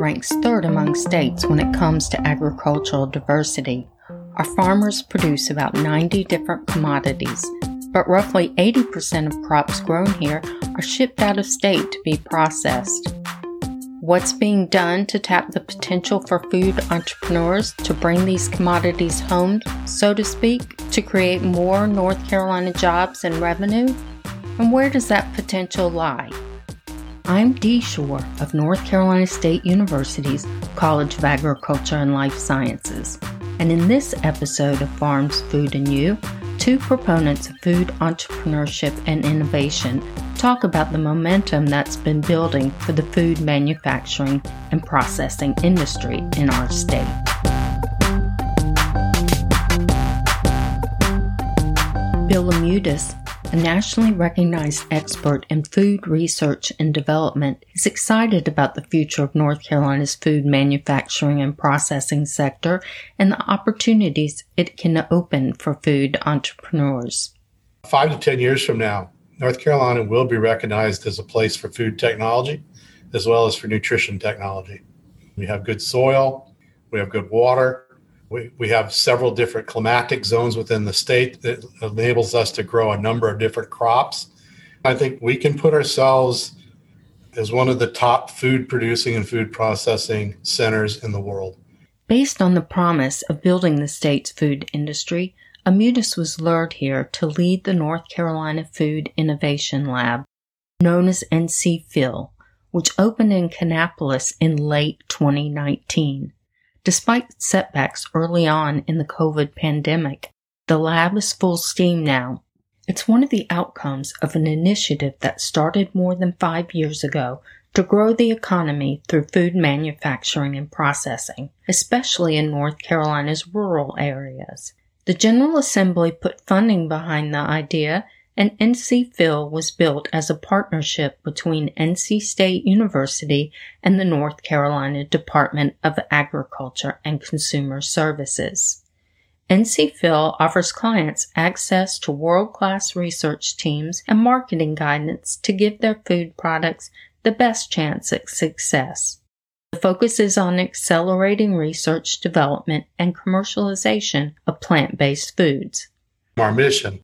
ranks third among states when it comes to agricultural diversity. Our farmers produce about 90 different commodities, but roughly 80% of crops grown here are shipped out of state to be processed. What's being done to tap the potential for food entrepreneurs to bring these commodities home, so to speak, to create more North Carolina jobs and revenue? And where does that potential lie? I'm Dee Shore of North Carolina State University's College of Agriculture and Life Sciences. And in this episode of Farms, Food, and You, two proponents of food entrepreneurship and innovation talk about the momentum that's been building for the food manufacturing and processing industry in our state. Bill Aimutis, a nationally recognized expert in food research and development, is excited about the future of North Carolina's food manufacturing and processing sector and the opportunities it can open for food entrepreneurs. Five to 10 years from now, North Carolina will be recognized as a place for food technology as well as for nutrition technology. We have good soil, we have good water, we, we have several different climatic zones within the state that enables us to grow a number of different crops. I think we can put ourselves as one of the top food producing and food processing centers in the world. Based on the promise of building the state's food industry, Aimutis was lured here to lead the North Carolina Food Innovation Lab, known as NC FIL, which opened in Kannapolis in late 2019. Despite setbacks early on in the COVID pandemic, the lab is full steam now. It's one of the outcomes of an initiative that started more than five years ago to grow the economy through food manufacturing and processing, especially in North Carolina's rural areas. The General Assembly put funding behind the idea, and NC FIL was built as a partnership between NC State University and the North Carolina Department of Agriculture and Consumer Services. NC FIL offers clients access to world class research teams and marketing guidance to give their food products the best chance at success. The focus is on accelerating research, development, and commercialization of plant based foods. Our mission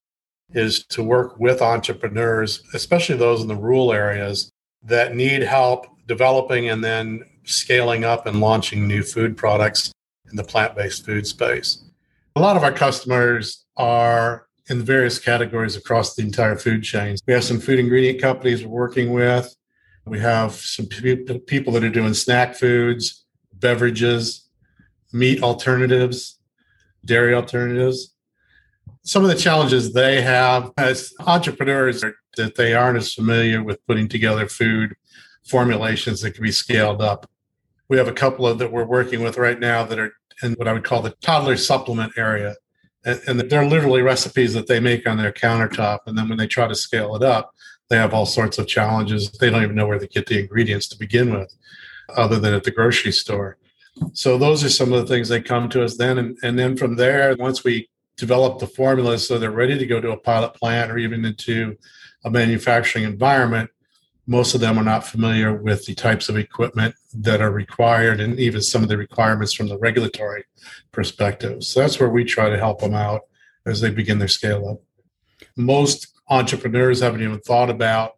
is to work with entrepreneurs, especially those in the rural areas that need help developing and then scaling up and launching new food products in the plant based food space. A lot of our customers are in various categories across the entire food chain. We have some food ingredient companies we're working with. We have some people that are doing snack foods, beverages, meat alternatives, dairy alternatives. Some of the challenges they have as entrepreneurs are that they aren't as familiar with putting together food formulations that can be scaled up. We have a couple of that we're working with right now that are in what I would call the toddler supplement area. And, they're literally recipes that they make on their countertop. And then when they try to scale it up, they have all sorts of challenges. They don't even know where to get the ingredients to begin with, other than at the grocery store. So those are some of the things they come to us then. And, and then from there, once we develop the formulas so they're ready to go to a pilot plant or even into a manufacturing environment, most of them are not familiar with the types of equipment that are required and even some of the requirements from the regulatory perspective. So that's where we try to help them out as they begin their scale up. Most entrepreneurs haven't even thought about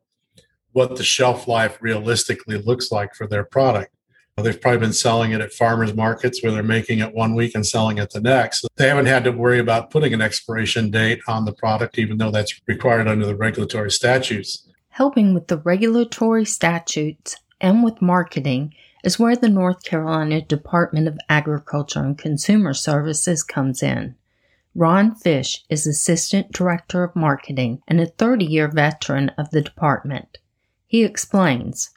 what the shelf life realistically looks like for their product. They've probably been selling it at farmers markets where they're making it one week and selling it the next. They haven't had to worry about putting an expiration date on the product, even though that's required under the regulatory statutes. Helping with the regulatory statutes and with marketing is where the North Carolina Department of Agriculture and Consumer Services comes in. Ron Fish is Assistant Director of Marketing and a 30 year veteran of the department. He explains.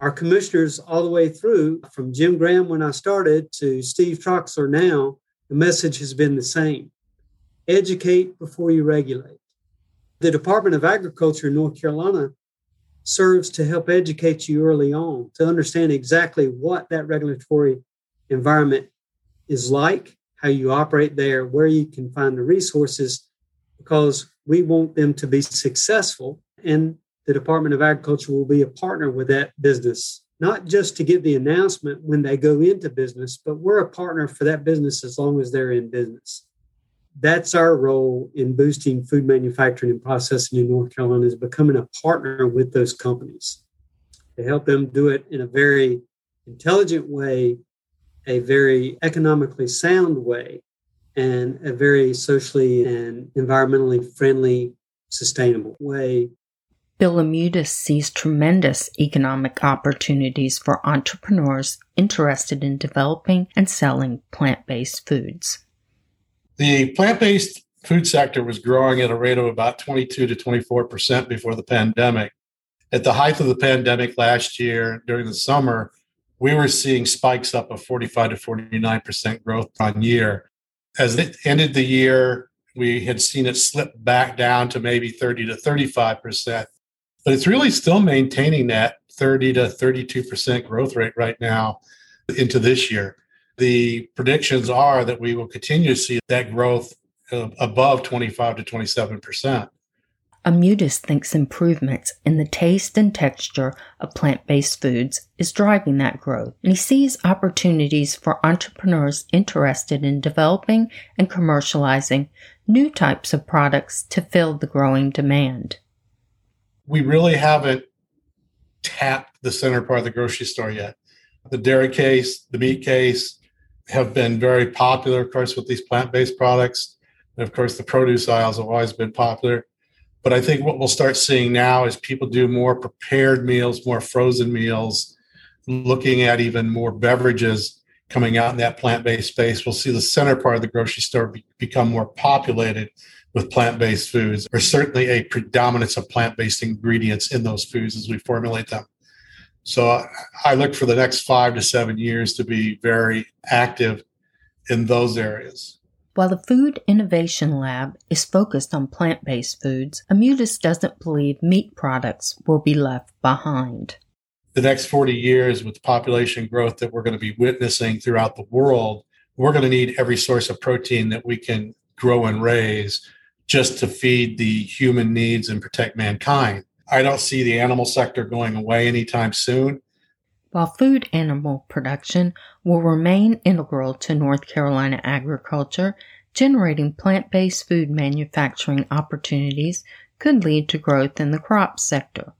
Our commissioners, all the way through, from Jim Graham when I started to Steve Troxler now, the message has been the same educate before you regulate. The Department of Agriculture in North Carolina serves to help educate you early on to understand exactly what that regulatory environment is like how you operate there, where you can find the resources, because we want them to be successful. And the Department of Agriculture will be a partner with that business not just to get the announcement when they go into business, but we're a partner for that business as long as they're in business. That's our role in boosting food manufacturing and processing in North Carolina is becoming a partner with those companies to help them do it in a very intelligent way, a very economically sound way, and a very socially and environmentally friendly, sustainable way Bill Aimutis sees tremendous economic opportunities for entrepreneurs interested in developing and selling plant based foods. The plant based food sector was growing at a rate of about 22 to 24% before the pandemic. At the height of the pandemic last year during the summer, we were seeing spikes up of 45 to 49% growth on year. As it ended the year, we had seen it slip back down to maybe 30 to 35% but it's really still maintaining that 30 to 32% growth rate right now into this year. The predictions are that we will continue to see that growth above 25 to 27%. Aimutis thinks improvements in the taste and texture of plant based foods is driving that growth, and he sees opportunities for entrepreneurs interested in developing and commercializing new types of products to fill the growing demand we really haven't tapped the center part of the grocery store yet. The dairy case, the meat case have been very popular, of course, with these plant based products. And of course, the produce aisles have always been popular. But I think what we'll start seeing now is people do more prepared meals, more frozen meals, looking at even more beverages coming out in that plant based space. We'll see the center part of the grocery store be, become more populated with plant-based foods or certainly a predominance of plant-based ingredients in those foods as we formulate them so i look for the next five to seven years to be very active in those areas while the Food Innovation Lab is focused on plant based foods, Aimutis doesn't believe meat products will be left behind. The next 40 years, with population growth that we're going to be witnessing throughout the world, we're going to need every source of protein that we can grow and raise just to feed the human needs and protect mankind. I don't see the animal sector going away anytime soon. While food animal production will remain integral to North Carolina agriculture, generating plant based food manufacturing opportunities could lead to growth in the crop sector.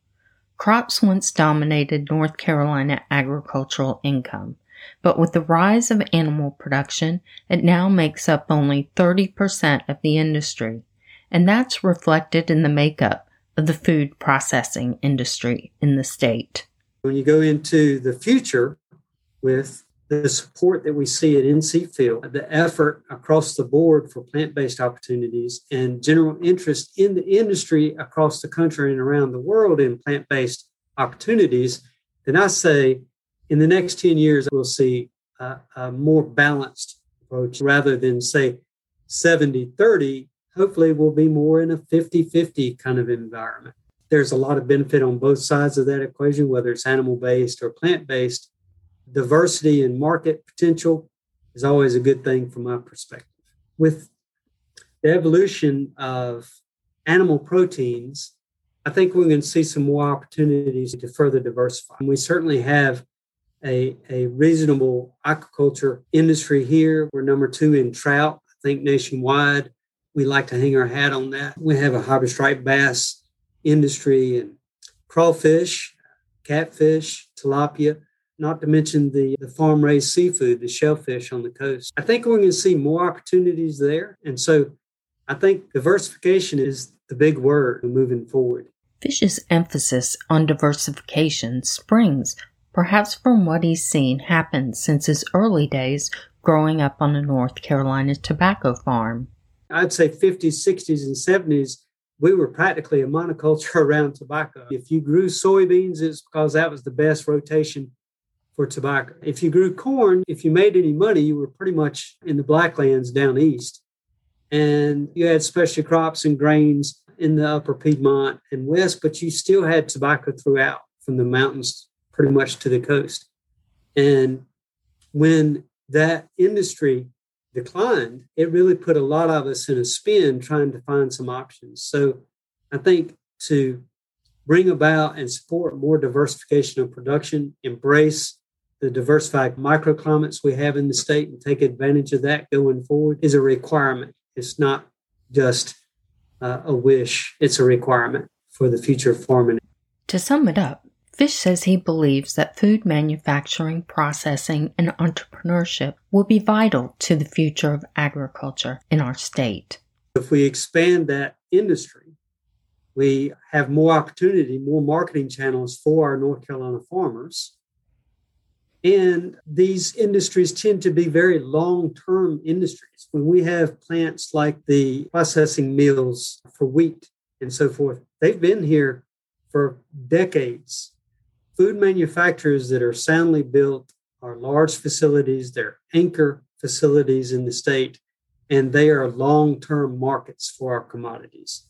Crops once dominated North Carolina agricultural income, but with the rise of animal production, it now makes up only 30% of the industry and that's reflected in the makeup of the food processing industry in the state. When you go into the future with the support that we see at NC FIL, the effort across the board for plant based opportunities, and general interest in the industry across the country and around the world in plant based opportunities, then I say in the next 10 years, we'll see a, a more balanced approach rather than say 70 30 hopefully we'll be more in a 50 50 kind of environment. There's a lot of benefit on both sides of that equation, whether it's animal based or plant based. Diversity and market potential is always a good thing from my perspective. With the evolution of animal proteins, I think we're going to see some more opportunities to further diversify. And we certainly have a, a reasonable aquaculture industry here. We're number two in trout, I think nationwide we like to hang our hat on that. We have a hybrid striped bass industry and crawfish, catfish, tilapia, not to mention the, the farm raised seafood, the shellfish on the coast. I think we're going to see more opportunities there. And so I think diversification is the big word moving forward. Fish's emphasis on diversification springs perhaps from what he's seen happen since his early days growing up on a North Carolina tobacco farm. I'd say 50s, 60s, and 70s, we were practically a monoculture around tobacco. If you grew soybeans, it's because that was the best rotation for tobacco. If you grew corn, if you made any money, you were pretty much in the blacklands down east. And you had specialty crops and grains in the upper Piedmont and west, but you still had tobacco throughout from the mountains pretty much to the coast. And when that industry declined, it really put a lot of us in a spin trying to find some options. So I think to bring about and support more diversification of production, embrace the diversified microclimates we have in the state and take advantage of that going forward is a requirement. It's not just uh, a wish, it's a requirement for the future of farming. To sum it up, Fish says he believes that food manufacturing, processing, and entrepreneurship will be vital to the future of agriculture in our state. If we expand that industry, we have more opportunity, more marketing channels for our North Carolina farmers. And these industries tend to be very long term industries. When we have plants like the processing mills for wheat and so forth, they've been here for decades. Food manufacturers that are soundly built are large facilities, they're anchor facilities in the state, and they are long term markets for our commodities.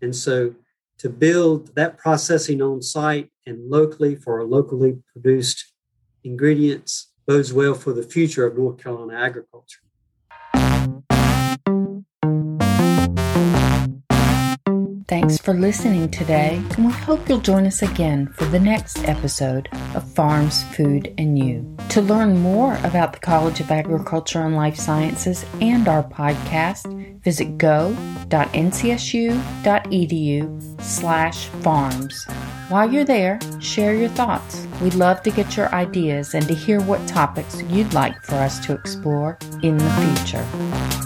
And so to build that processing on site and locally for locally produced ingredients bodes well for the future of North Carolina agriculture. Thanks for listening today, and we hope you'll join us again for the next episode of Farms, Food, and You. To learn more about the College of Agriculture and Life Sciences and our podcast, visit go.ncsu.edu slash farms. While you're there, share your thoughts. We'd love to get your ideas and to hear what topics you'd like for us to explore in the future.